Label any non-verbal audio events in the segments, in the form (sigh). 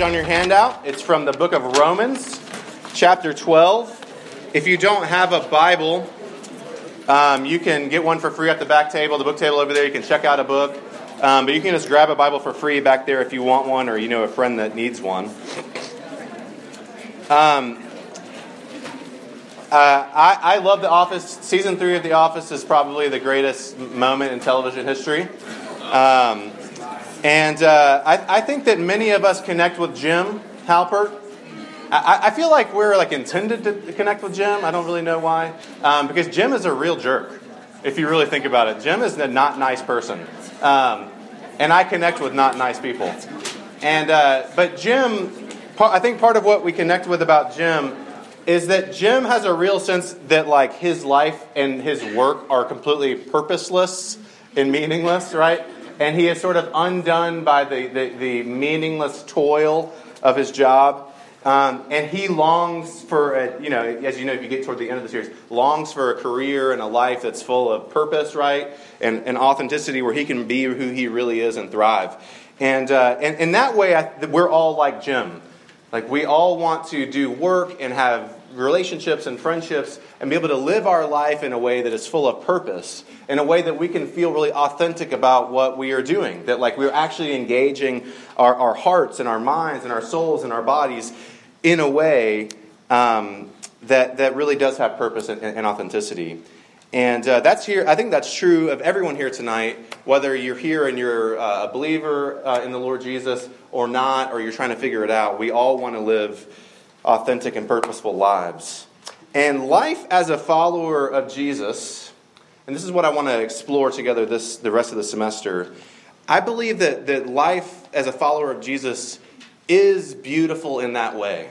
passage on your handout. It's from the book of Romans, chapter 12. If you don't have a Bible, um, you can get one for free at the back table, the book table over there. You can check out a book. Um, but you can just grab a Bible for free back there if you want one or you know a friend that needs one. Um, uh, I, I, love The Office. Season three of The Office is probably the greatest moment in television history. Um, and uh, I, I, think that many of us connect with Jim Halpert. I, I, feel like we're like intended to connect with Jim. I don't really know why, um, because Jim is a real jerk. If you really think about it, Jim is a not nice person, um, and I connect with not nice people. And uh, but Jim, I think part of what we connect with about Jim is that Jim has a real sense that like his life and his work are completely purposeless and meaningless, right? And he is sort of undone by the, the, the meaningless toil of his job. Um, and he longs for, a, you know, as you know, if you get toward the end of the series, longs for a career and a life that's full of purpose, right? And, and authenticity where he can be who he really is and thrive. And, uh, and in that way, I, we're all like Jim. Like, we all want to do work and have relationships and friendships and be able to live our life in a way that is full of purpose, in a way that we can feel really authentic about what we are doing. That, like, we're actually engaging our, our hearts and our minds and our souls and our bodies in a way um, that, that really does have purpose and, and authenticity. And uh, that's here. I think that's true of everyone here tonight, whether you're here and you're uh, a believer uh, in the Lord Jesus or not, or you're trying to figure it out. We all want to live authentic and purposeful lives. And life as a follower of Jesus, and this is what I want to explore together this the rest of the semester. I believe that, that life as a follower of Jesus is beautiful in that way.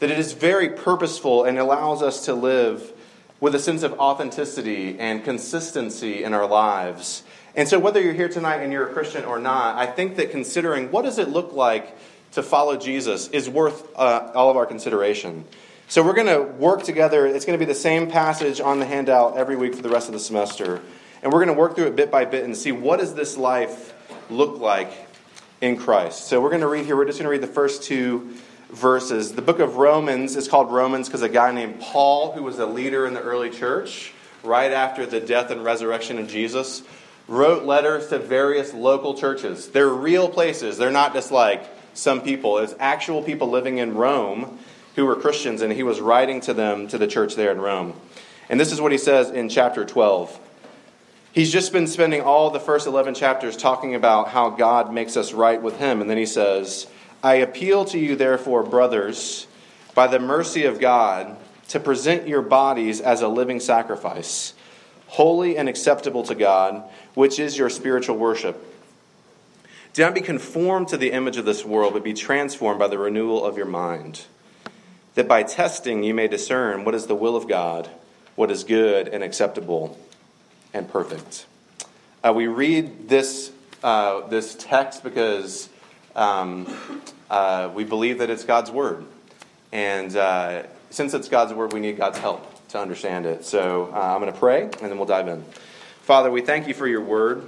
That it is very purposeful and allows us to live with a sense of authenticity and consistency in our lives. And so whether you're here tonight and you're a Christian or not, I think that considering what does it look like to follow Jesus is worth uh, all of our consideration. So we're going to work together. It's going to be the same passage on the handout every week for the rest of the semester. And we're going to work through it bit by bit and see what does this life look like in Christ. So we're going to read here. We're just going to read the first two verses. The book of Romans is called Romans because a guy named Paul, who was a leader in the early church, right after the death and resurrection of Jesus, wrote letters to various local churches. They're real places. They're not just like some people. It's actual people living in Rome who were Christians, and he was writing to them, to the church there in Rome. And this is what he says in chapter 12. He's just been spending all the first 11 chapters talking about how God makes us right with him. And then he says, I appeal to you, therefore, brothers, by the mercy of God, to present your bodies as a living sacrifice, holy and acceptable to God, which is your spiritual worship. Do not be conformed to the image of this world, but be transformed by the renewal of your mind, that by testing you may discern what is the will of God, what is good and acceptable and perfect. Uh, we read this, uh, this text because um, uh, we believe that it's God's Word. And uh, since it's God's Word, we need God's help to understand it. So uh, I'm going to pray, and then we'll dive in. Father, we thank you for your Word.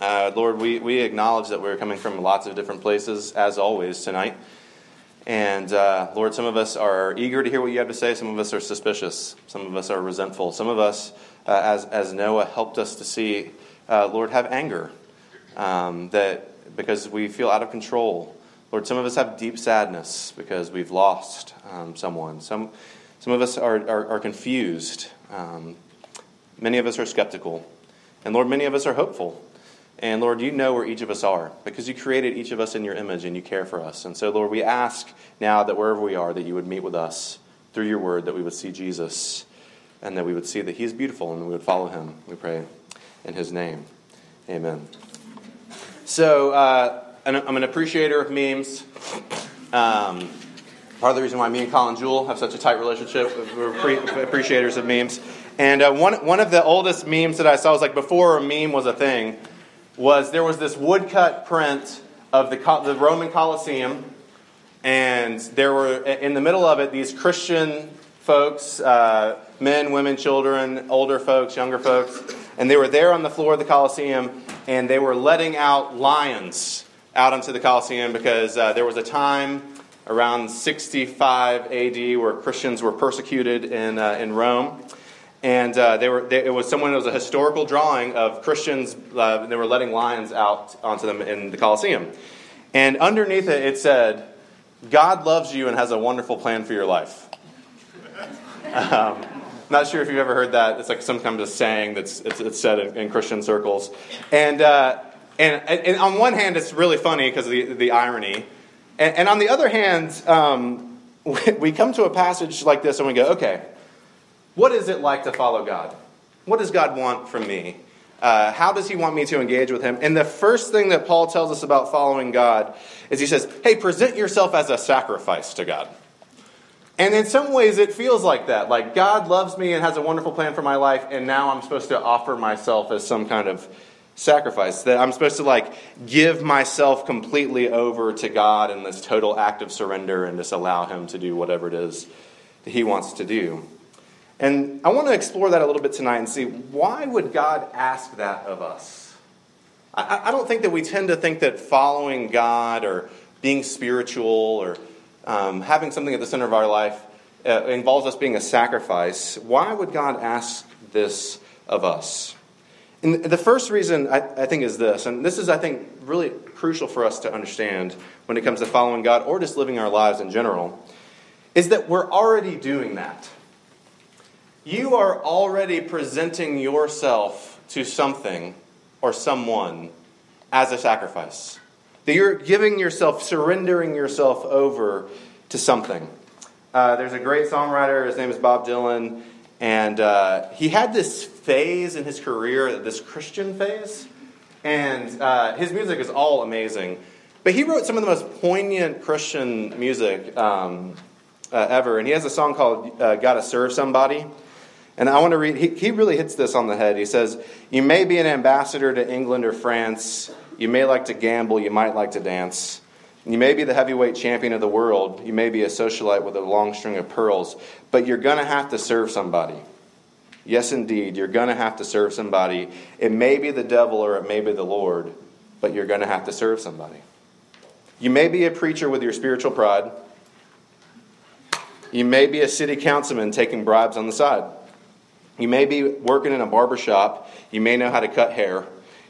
Uh, Lord, we, we acknowledge that we're coming from lots of different places, as always, tonight. And uh, Lord, some of us are eager to hear what you have to say. Some of us are suspicious. Some of us are resentful. Some of us, uh, as, as Noah helped us to see, uh, Lord, have anger um, that because we feel out of control. Lord, some of us have deep sadness because we've lost um, someone. Some, some of us are, are, are confused. Um, many of us are skeptical. And Lord, many of us are hopeful. And Lord, you know where each of us are because you created each of us in your image and you care for us. And so, Lord, we ask now that wherever we are, that you would meet with us through your word, that we would see Jesus and that we would see that he is beautiful and we would follow him. We pray in his name. Amen. So, uh, I'm an appreciator of memes. Um, part of the reason why me and Colin Jewell have such a tight relationship, we're pre- appreciators of memes. And uh, one, one of the oldest memes that I saw was like before a meme was a thing was there was this woodcut print of the, the Roman Colosseum, and there were in the middle of it these Christian folks, uh, men, women, children, older folks, younger folks, and they were there on the floor of the Colosseum, and they were letting out lions out onto the Colosseum because uh, there was a time around 65 AD where Christians were persecuted in, uh, in Rome. And uh, they were, they, it was someone, it was a historical drawing of Christians, uh, they were letting lions out onto them in the Colosseum. And underneath it, it said, God loves you and has a wonderful plan for your life. (laughs) Um, not sure if you've ever heard that. It's like some kind of saying that's it's, it's said in, in, Christian circles. And, uh, and, and on one hand, it's really funny because of the, the irony. And, and on the other hand, um, (laughs) we come to a passage like this and we go, okay, what is it like to follow God? What does God want from me? Uh, how does he want me to engage with him? And the first thing that Paul tells us about following God is he says, hey, present yourself as a sacrifice to God. And in some ways, it feels like that. Like God loves me and has a wonderful plan for my life, and now I'm supposed to offer myself as some kind of sacrifice. That I'm supposed to like give myself completely over to God in this total act of surrender and just allow Him to do whatever it is that He wants to do. And I want to explore that a little bit tonight and see why would God ask that of us? I, I don't think that we tend to think that following God or being spiritual or um, having something at the center of our life uh, involves us being a sacrifice. Why would God ask this of us? And the first reason I, I, think is this, and this is, I think, really crucial for us to understand when it comes to following God or just living our lives in general, is that we're already doing that you are already presenting yourself to something or someone as a sacrifice. That you're giving yourself, surrendering yourself over to something. Uh, there's a great songwriter, his name is Bob Dylan, and uh, he had this phase in his career, this Christian phase, and uh, his music is all amazing. But he wrote some of the most poignant Christian music um, uh, ever, and he has a song called uh, Gotta Serve Somebody. And I want to read, he, he really hits this on the head. He says, You may be an ambassador to England or France. You may like to gamble. You might like to dance. You may be the heavyweight champion of the world. You may be a socialite with a long string of pearls. But you're going to have to serve somebody. Yes, indeed. You're going to have to serve somebody. It may be the devil or it may be the Lord, but you're going to have to serve somebody. You may be a preacher with your spiritual pride. You may be a city councilman taking bribes on the side. You may be working in a barber shop. You may know how to cut hair.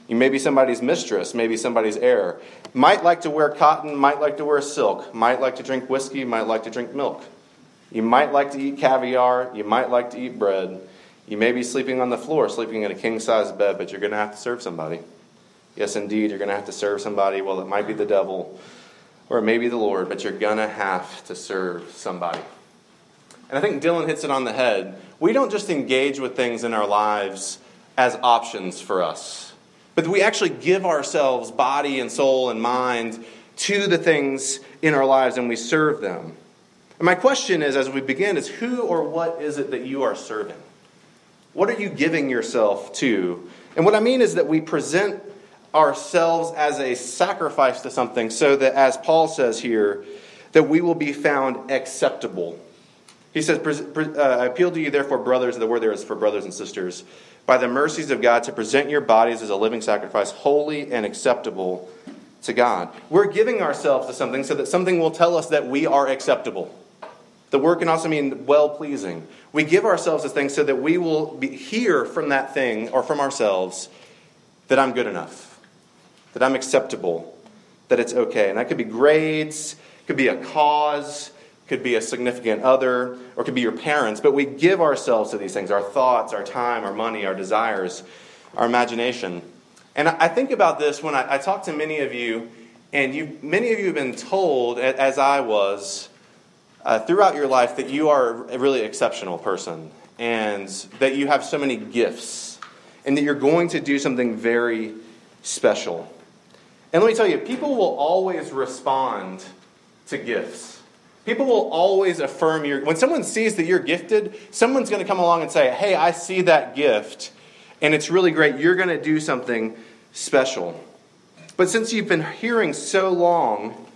You may be somebody's mistress, maybe somebody's heir. Might like to wear cotton, might like to wear silk, might like to drink whiskey, might like to drink milk. You might like to eat caviar, you might like to eat bread. You may be sleeping on the floor, sleeping in a king size bed, but you're going to have to serve somebody. Yes, indeed, you're going to have to serve somebody. Well, it might be the devil or it may be the Lord, but you're going to have to serve somebody. And I think Dylan hits it on the head. We don't just engage with things in our lives as options for us, but we actually give ourselves, body and soul and mind, to the things in our lives and we serve them. And my question is, as we begin, is who or what is it that you are serving? What are you giving yourself to? And what I mean is that we present ourselves as a sacrifice to something so that, as Paul says here, that we will be found acceptable he says, uh, I appeal to you, therefore, brothers, the word there is for brothers and sisters, by the mercies of God, to present your bodies as a living sacrifice, holy and acceptable to God. We're giving ourselves to something so that something will tell us that we are acceptable. The word can also mean well pleasing. We give ourselves to things so that we will be, hear from that thing or from ourselves that I'm good enough, that I'm acceptable, that it's okay. And that could be grades, could be a cause, could be a significant other, or could be your parents, but we give ourselves to these things our thoughts, our time, our money, our desires, our imagination. And I think about this when I, I talk to many of you, and you, many of you have been told, as I was, uh, throughout your life, that you are a really exceptional person, and that you have so many gifts, and that you're going to do something very special. And let me tell you, people will always respond to gifts. People will always affirm your. When someone sees that you're gifted, someone's going to come along and say, Hey, I see that gift, and it's really great. You're going to do something special. But since you've been hearing so long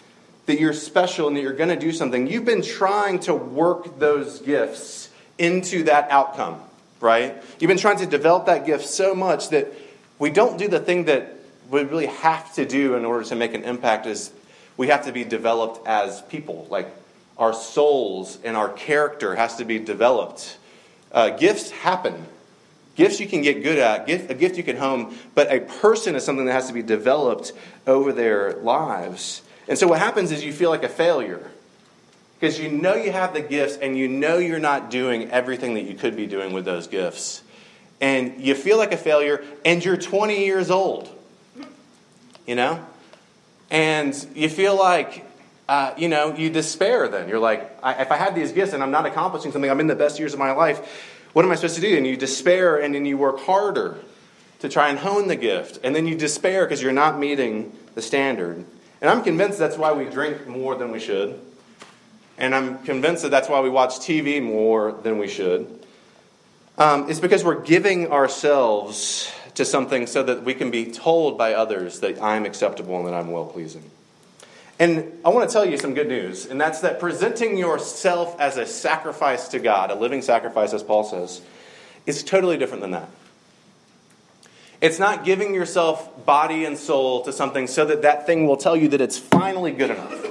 that you're special and that you're going to do something, you've been trying to work those gifts into that outcome, right? You've been trying to develop that gift so much that we don't do the thing that we really have to do in order to make an impact is we have to be developed as people. Like our souls and our character has to be developed. Uh, gifts happen. Gifts you can get good at, gift, a gift you can home, but a person is something that has to be developed over their lives. And so what happens is you feel like a failure because you know you have the gifts and you know you're not doing everything that you could be doing with those gifts. And you feel like a failure and you're 20 years old. You know? And you feel like, uh, you know, you despair then. You're like, I, if I had these gifts and I'm not accomplishing something, I'm in the best years of my life, what am I supposed to do? And you despair and then you work harder to try and hone the gift. And then you despair because you're not meeting the standard. And I'm convinced that's why we drink more than we should. And I'm convinced that that's why we watch TV more than we should. Um, it's because we're giving ourselves to something so that we can be told by others that I'm acceptable and that I'm well pleasing. And I want to tell you some good news, and that's that presenting yourself as a sacrifice to God, a living sacrifice, as Paul says, is totally different than that. It's not giving yourself body and soul to something so that that thing will tell you that it's finally good enough.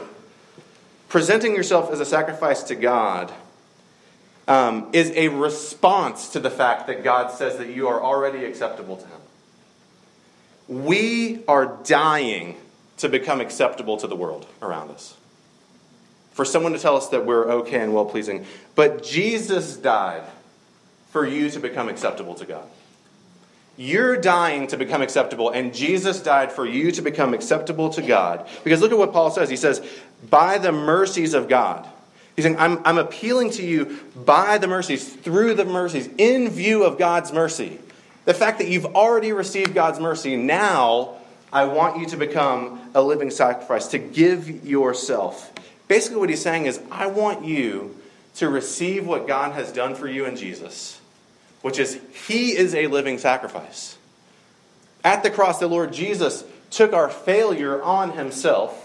Presenting yourself as a sacrifice to God um, is a response to the fact that God says that you are already acceptable to Him. We are dying to become acceptable to the world around us. For someone to tell us that we're okay and well pleasing. But Jesus died for you to become acceptable to God. You're dying to become acceptable, and Jesus died for you to become acceptable to God. Because look at what Paul says. He says, by the mercies of God. He's saying, I'm, I'm appealing to you by the mercies, through the mercies, in view of God's mercy. The fact that you've already received God's mercy, now I want you to become a living sacrifice, to give yourself. Basically, what he's saying is, I want you to receive what God has done for you in Jesus, which is, He is a living sacrifice. At the cross, the Lord Jesus took our failure on Himself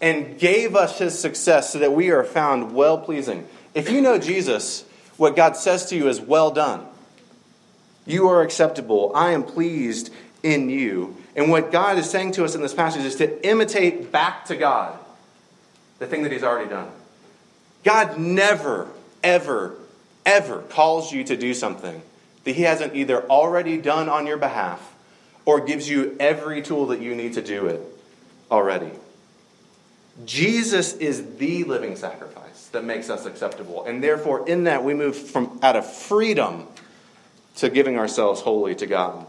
and gave us his success so that we are found well pleasing. If you know Jesus, what God says to you is, Well done. You are acceptable. I am pleased in you. And what God is saying to us in this passage is to imitate back to God the thing that He's already done. God never, ever, ever calls you to do something that He hasn't either already done on your behalf or gives you every tool that you need to do it already. Jesus is the living sacrifice that makes us acceptable. And therefore, in that, we move from out of freedom to giving ourselves wholly to God.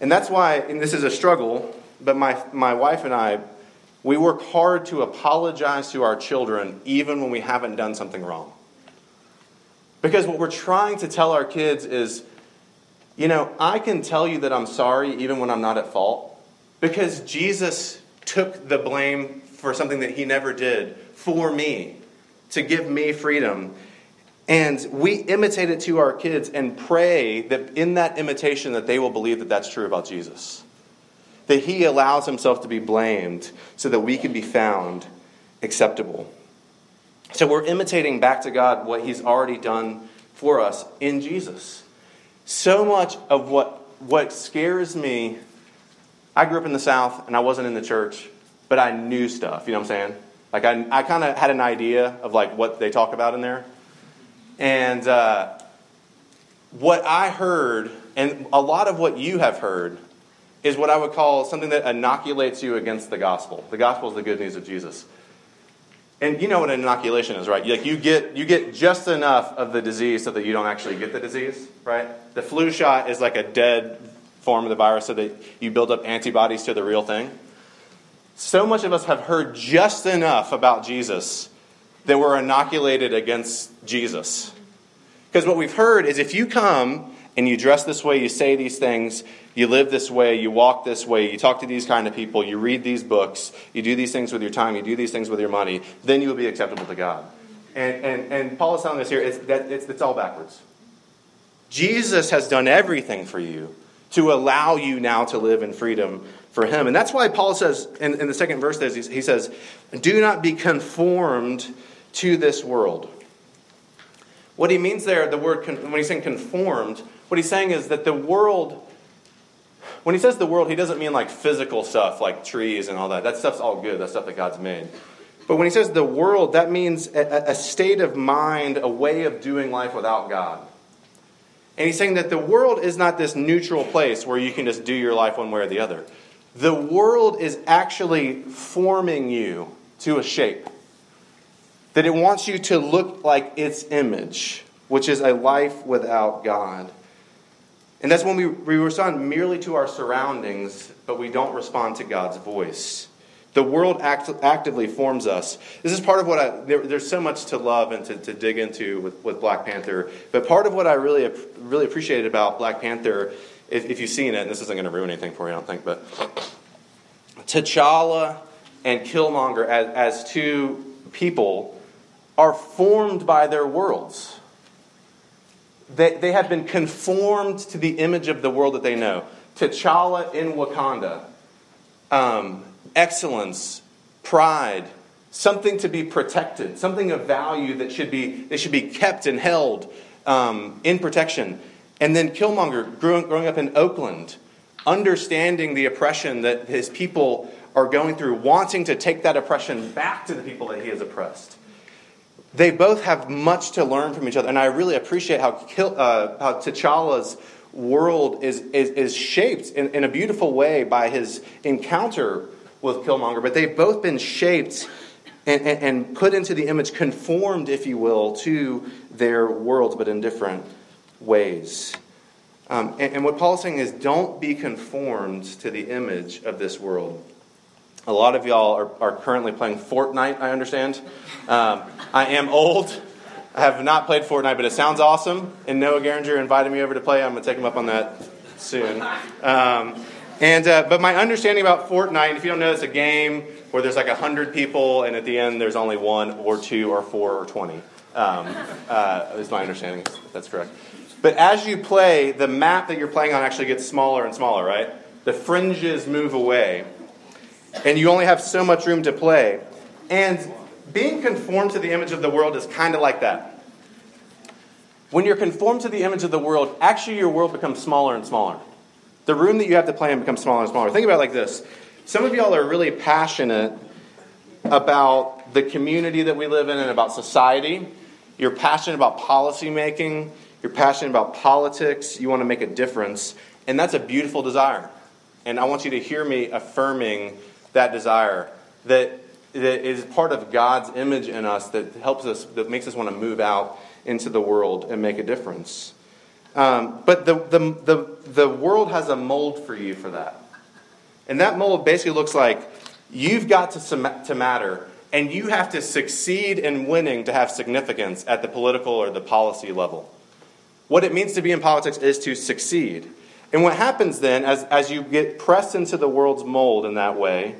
And that's why, and this is a struggle, but my, my wife and I, we work hard to apologize to our children even when we haven't done something wrong. Because what we're trying to tell our kids is, you know, I can tell you that I'm sorry even when I'm not at fault because Jesus took the blame for something that he never did for me, to give me freedom. And we imitate it to our kids and pray that in that imitation that they will believe that that's true about Jesus. That he allows himself to be blamed so that we can be found acceptable. So we're imitating back to God what he's already done for us in Jesus. So much of what, what scares me, I grew up in the South and I wasn't in the church but I knew stuff. You know what I'm saying? Like I, I kind of had an idea of like what they talk about in there, and uh, what I heard, and a lot of what you have heard, is what I would call something that inoculates you against the gospel. The gospel is the good news of Jesus. And you know what an inoculation is, right? Like you get you get just enough of the disease so that you don't actually get the disease, right? The flu shot is like a dead form of the virus so that you build up antibodies to the real thing. So much of us have heard just enough about Jesus that we're inoculated against Jesus. Because what we've heard is if you come and you dress this way, you say these things, you live this way, you walk this way, you talk to these kind of people, you read these books, you do these things with your time, you do these things with your money, then you will be acceptable to God. And, and, and Paul is telling us here it's, that it's, it's all backwards. Jesus has done everything for you to allow you now to live in freedom for him. And that's why Paul says in, in the second verse, he says, Do not be conformed to this world. What he means there, the word, when he's saying conformed, what he's saying is that the world, when he says the world, he doesn't mean like physical stuff like trees and all that. That stuff's all good, that stuff that God's made. But when he says the world, that means a, a state of mind, a way of doing life without God. And he's saying that the world is not this neutral place where you can just do your life one way or the other. The world is actually forming you to a shape. That it wants you to look like its image, which is a life without God. And that's when we, we respond merely to our surroundings, but we don't respond to God's voice. The world act, actively forms us. This is part of what I, there, there's so much to love and to, to dig into with, with Black Panther. But part of what I really, really appreciated about Black Panther, if, if you've seen it, and this isn't going to ruin anything for you, I don't think, but T'Challa and Killmonger as, as two people are formed by their worlds. They, they have been conformed to the image of the world that they know. T'Challa in Wakanda. Um, excellence, pride, something to be protected, something of value that should be, they should be kept and held um, in protection. And then Killmonger, growing, growing up in Oakland, understanding the oppression that his people are going through, wanting to take that oppression back to the people that he has oppressed. They both have much to learn from each other, and I really appreciate how, uh, how T'Challa's world is, is, is shaped in, in a beautiful way by his encounter with Killmonger, but they've both been shaped and, and, and, put into the image, conformed, if you will, to their worlds, but in different ways. Um, and, and what is saying is don't be conformed to the image of this world. A lot of y'all are, are currently playing Fortnite, I understand. Um, I am old. I have not played Fortnite, but it sounds awesome. And Noah Garinger invited me over to play. I'm going to take him up on that soon. Um, and uh, but my understanding about Fortnite, if you don't know, it's a game where there's like hundred people, and at the end there's only one or two or four or twenty. Um, uh, is my understanding. That's correct. But as you play, the map that you're playing on actually gets smaller and smaller, right? The fringes move away, and you only have so much room to play. And being conformed to the image of the world is kind of like that. When you're conformed to the image of the world, actually your world becomes smaller and smaller. The room that you have to play in becomes smaller and smaller. Think about it like this. Some of y'all are really passionate about the community that we live in and about society. You're passionate about policy making. You're passionate about politics. You want to make a difference. And that's a beautiful desire. And I want you to hear me affirming that desire that, that is part of God's image in us that helps us, that makes us want to move out into the world and make a difference. Um, but the, the, the, the world has a mold for you for that. And that mold basically looks like you've got to, to matter, and you have to succeed in winning to have significance at the political or the policy level. What it means to be in politics is to succeed. And what happens then, as, as you get pressed into the world's mold in that way,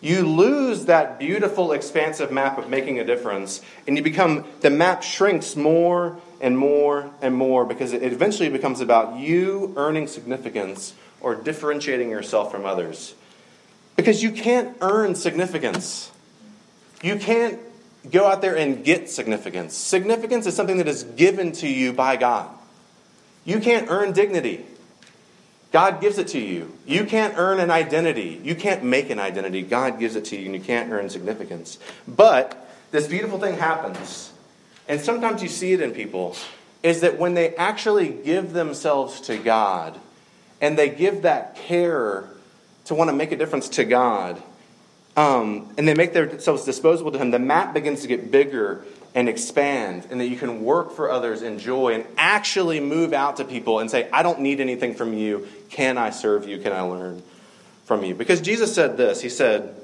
you lose that beautiful, expansive map of making a difference, and you become, the map shrinks more and more and more because it eventually becomes about you earning significance or differentiating yourself from others. Because you can't earn significance. You can't go out there and get significance. Significance is something that is given to you by God. You can't earn dignity. God gives it to you. You can't earn an identity. You can't make an identity. God gives it to you, and you can't earn significance. But this beautiful thing happens, and sometimes you see it in people, is that when they actually give themselves to God and they give that care to want to make a difference to God, um, and they make themselves disposable to Him, the map begins to get bigger and expand, and that you can work for others, enjoy, and actually move out to people and say, I don't need anything from you. Can I serve you? Can I learn from you? Because Jesus said this He said,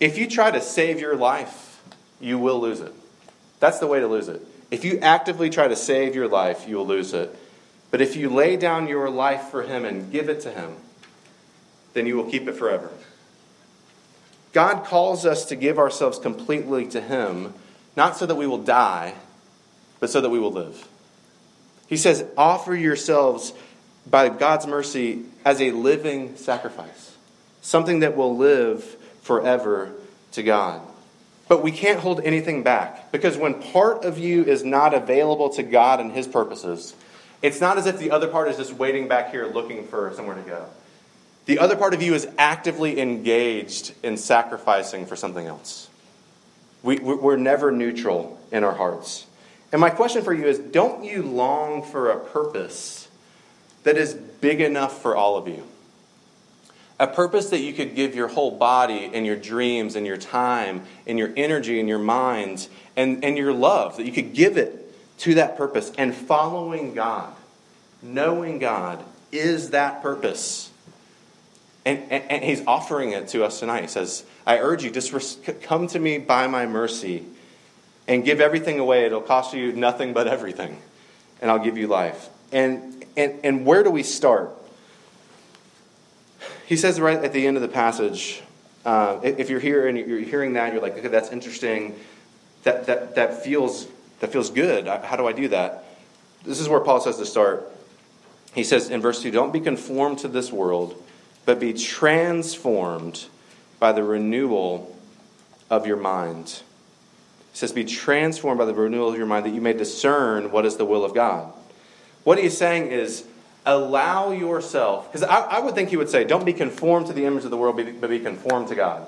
If you try to save your life, you will lose it. That's the way to lose it. If you actively try to save your life, you will lose it. But if you lay down your life for Him and give it to Him, then you will keep it forever. God calls us to give ourselves completely to Him not so that we will die, but so that we will live. He says, offer yourselves by God's mercy as a living sacrifice, something that will live forever to God. But we can't hold anything back because when part of you is not available to God and His purposes, it's not as if the other part is just waiting back here looking for somewhere to go. the other part of you is actively engaged in sacrificing for something else. We, we're never neutral in our hearts. And my question for you is don't you long for a purpose that is big enough for all of you? A purpose that you could give your whole body and your dreams and your time and your energy and your mind and, and your love, that you could give it to that purpose. And following God, knowing God, is that purpose. And, and, and, he's offering it to us tonight. He says, I urge you, just come to me by my mercy and give everything away. It'll cost you nothing but everything, and I'll give you life. And, and, and where do we start? He says right at the end of the passage, uh, if you're here and you're hearing that, you're like, okay, that's interesting. That, that, that, feels, that feels good. How do I do that? This is where Paul says to start. He says in verse 2 Don't be conformed to this world, but be transformed by the renewal of your mind. He says, Be transformed by the renewal of your mind that you may discern what is the will of God. What he's saying is, allow yourself, because I, I, would think he would say, don't be conformed to the image of the world, but be conformed to God.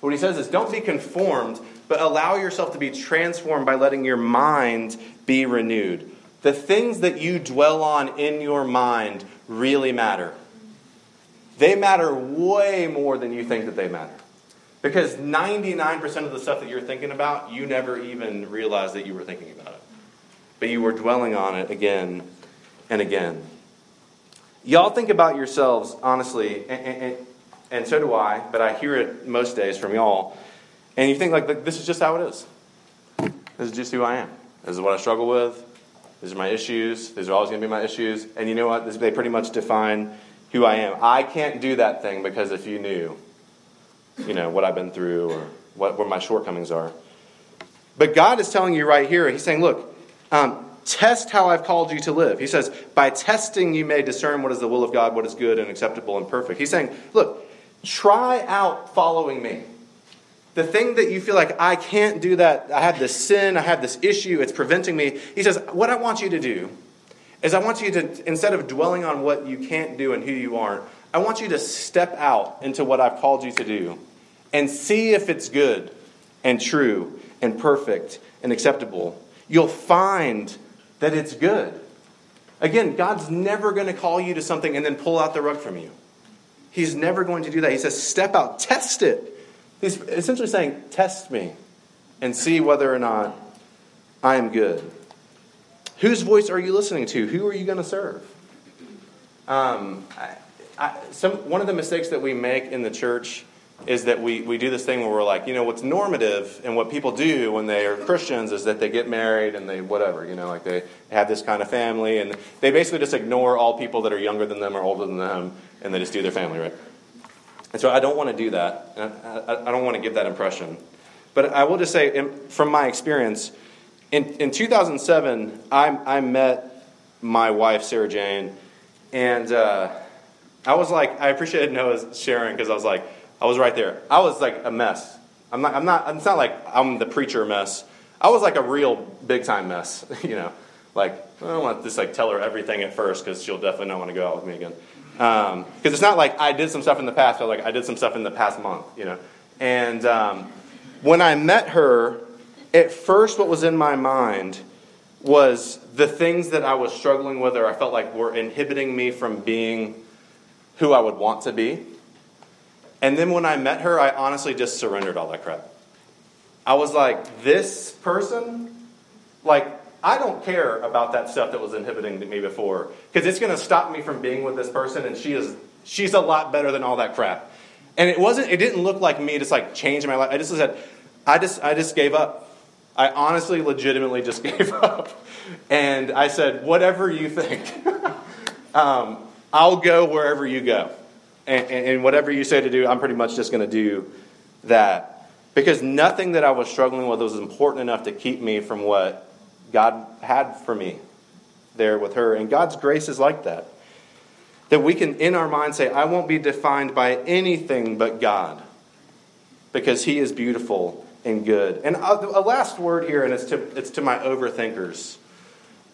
What he says is, don't be conformed, but allow yourself to be transformed by letting your mind be renewed. The things that you dwell on in your mind really matter. They matter way more than you think that they matter. Because 99% of the stuff that you're thinking about, you never even realized that you were thinking about it. But you were dwelling on it again and again. Y'all think about yourselves, honestly, and, and, and, so do I, but I hear it most days from y'all. And you think, like, this is just how it is. This is just who I am. This is what I struggle with. These are my issues. These are always going to be my issues. And you know what? This, they pretty much define who I am. I can't do that thing because if you knew, you know, what I've been through or what, where my shortcomings are. But God is telling you right here, He's saying, look, um, Test how I've called you to live. He says, by testing you may discern what is the will of God, what is good and acceptable and perfect. He's saying, look, try out following me. The thing that you feel like, I can't do that, I have this sin, I have this issue, it's preventing me. He says, what I want you to do is I want you to, instead of dwelling on what you can't do and who you aren't, I want you to step out into what I've called you to do and see if it's good and true and perfect and acceptable. You'll find that it's good. Again, God's never going to call you to something and then pull out the rug from you. He's never going to do that. He says, step out, test it. He's essentially saying, test me and see whether or not I am good. Whose voice are you listening to? Who are you going to serve? Um, I, I, some, one of the mistakes that we make in the church is that we, we do this thing where we're like, you know, what's normative and what people do when they are Christians is that they get married and they whatever, you know, like they have this kind of family and they basically just ignore all people that are younger than them or older than them and they just do their family, right? And so I don't want to do that. I, I, I don't want to give that impression. But I will just say, from my experience, in, in 2007, I, I met my wife, Sarah Jane, and uh, I was like, I appreciated Noah's sharing because I was like, I was right there. I was like a mess. I'm not, I'm not, it's not like I'm the preacher mess. I was like a real big time mess, (laughs) you know. Like, I don't want to just like tell her everything at first because she'll definitely not want to go out with me again. Because um, it's not like I did some stuff in the past, but like I did some stuff in the past month, you know. And um, when I met her, at first, what was in my mind was the things that I was struggling with or I felt like were inhibiting me from being who I would want to be. And then when I met her, I honestly just surrendered all that crap. I was like, this person, like, I don't care about that stuff that was inhibiting me before because it's going to stop me from being with this person, and she is she's a lot better than all that crap. And it wasn't. It didn't look like me just like changing my life. I just said, I just I just gave up. I honestly, legitimately just (laughs) gave up, and I said, whatever you think, (laughs) um, I'll go wherever you go and, and whatever you say to do, I'm pretty much just going to do that. Because nothing that I was struggling with was important enough to keep me from what God had for me there with her. And God's grace is like that. That we can, in our mind, say, I won't be defined by anything but God because He is beautiful and good. And a last word here, and it's to, it's to my overthinkers.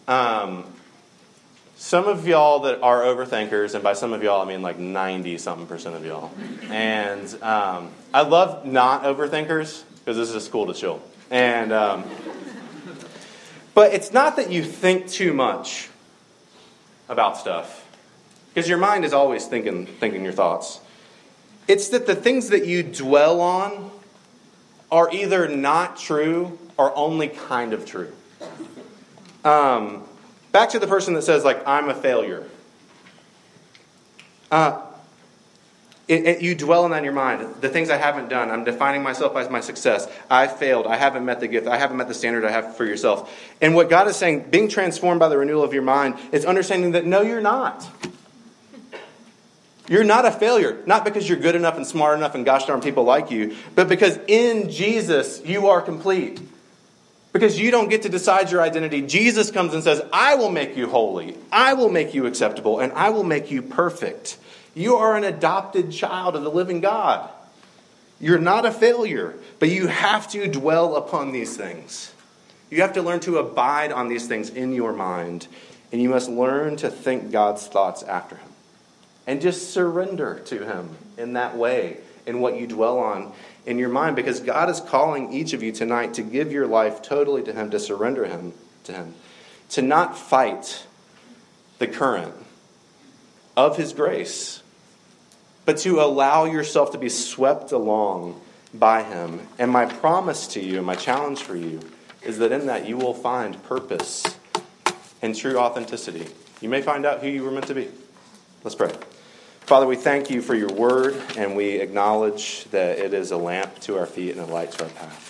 Um, some of y'all that are overthinkers, and by some of y'all I mean like 90 something percent of y'all. And um, I love not overthinkers because this is a school to chill. And um, but it's not that you think too much about stuff because your mind is always thinking thinking your thoughts. It's that the things that you dwell on are either not true or only kind of true. Um, Back to the person that says, like, I'm a failure. Uh, it, it, you dwell on that in your mind. The things I haven't done. I'm defining myself as my success. I failed. I haven't met the gift. I haven't met the standard I have for yourself. And what God is saying, being transformed by the renewal of your mind, is understanding that no, you're not. You're not a failure. Not because you're good enough and smart enough and gosh darn people like you, but because in Jesus you are complete. Because you don't get to decide your identity. Jesus comes and says, I will make you holy, I will make you acceptable, and I will make you perfect. You are an adopted child of the living God. You're not a failure, but you have to dwell upon these things. You have to learn to abide on these things in your mind, and you must learn to think God's thoughts after Him. And just surrender to Him in that way, in what you dwell on in your mind because God is calling each of you tonight to give your life totally to Him, to surrender Him to Him, to not fight the current of His grace, but to allow yourself to be swept along by Him. And my promise to you, my challenge for you, is that in that you will find purpose and true authenticity. You may find out who you were meant to be. Let's pray. Father, we thank you for your word, and we acknowledge that it is a lamp to our feet and a light to our path.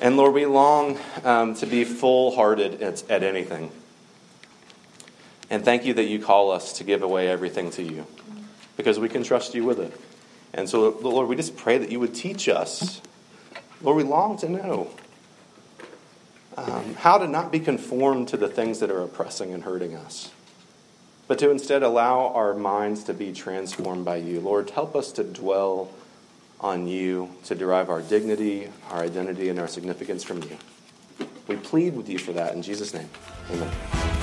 And Lord, we long um, to be full hearted at, at anything. And thank you that you call us to give away everything to you because we can trust you with it. And so, Lord, we just pray that you would teach us. Lord, we long to know um, how to not be conformed to the things that are oppressing and hurting us but to instead allow our minds to be transformed by you. Lord, help us to dwell on you, to derive our dignity, our identity, and our significance from you. We plead with you for that in Jesus' name. Amen.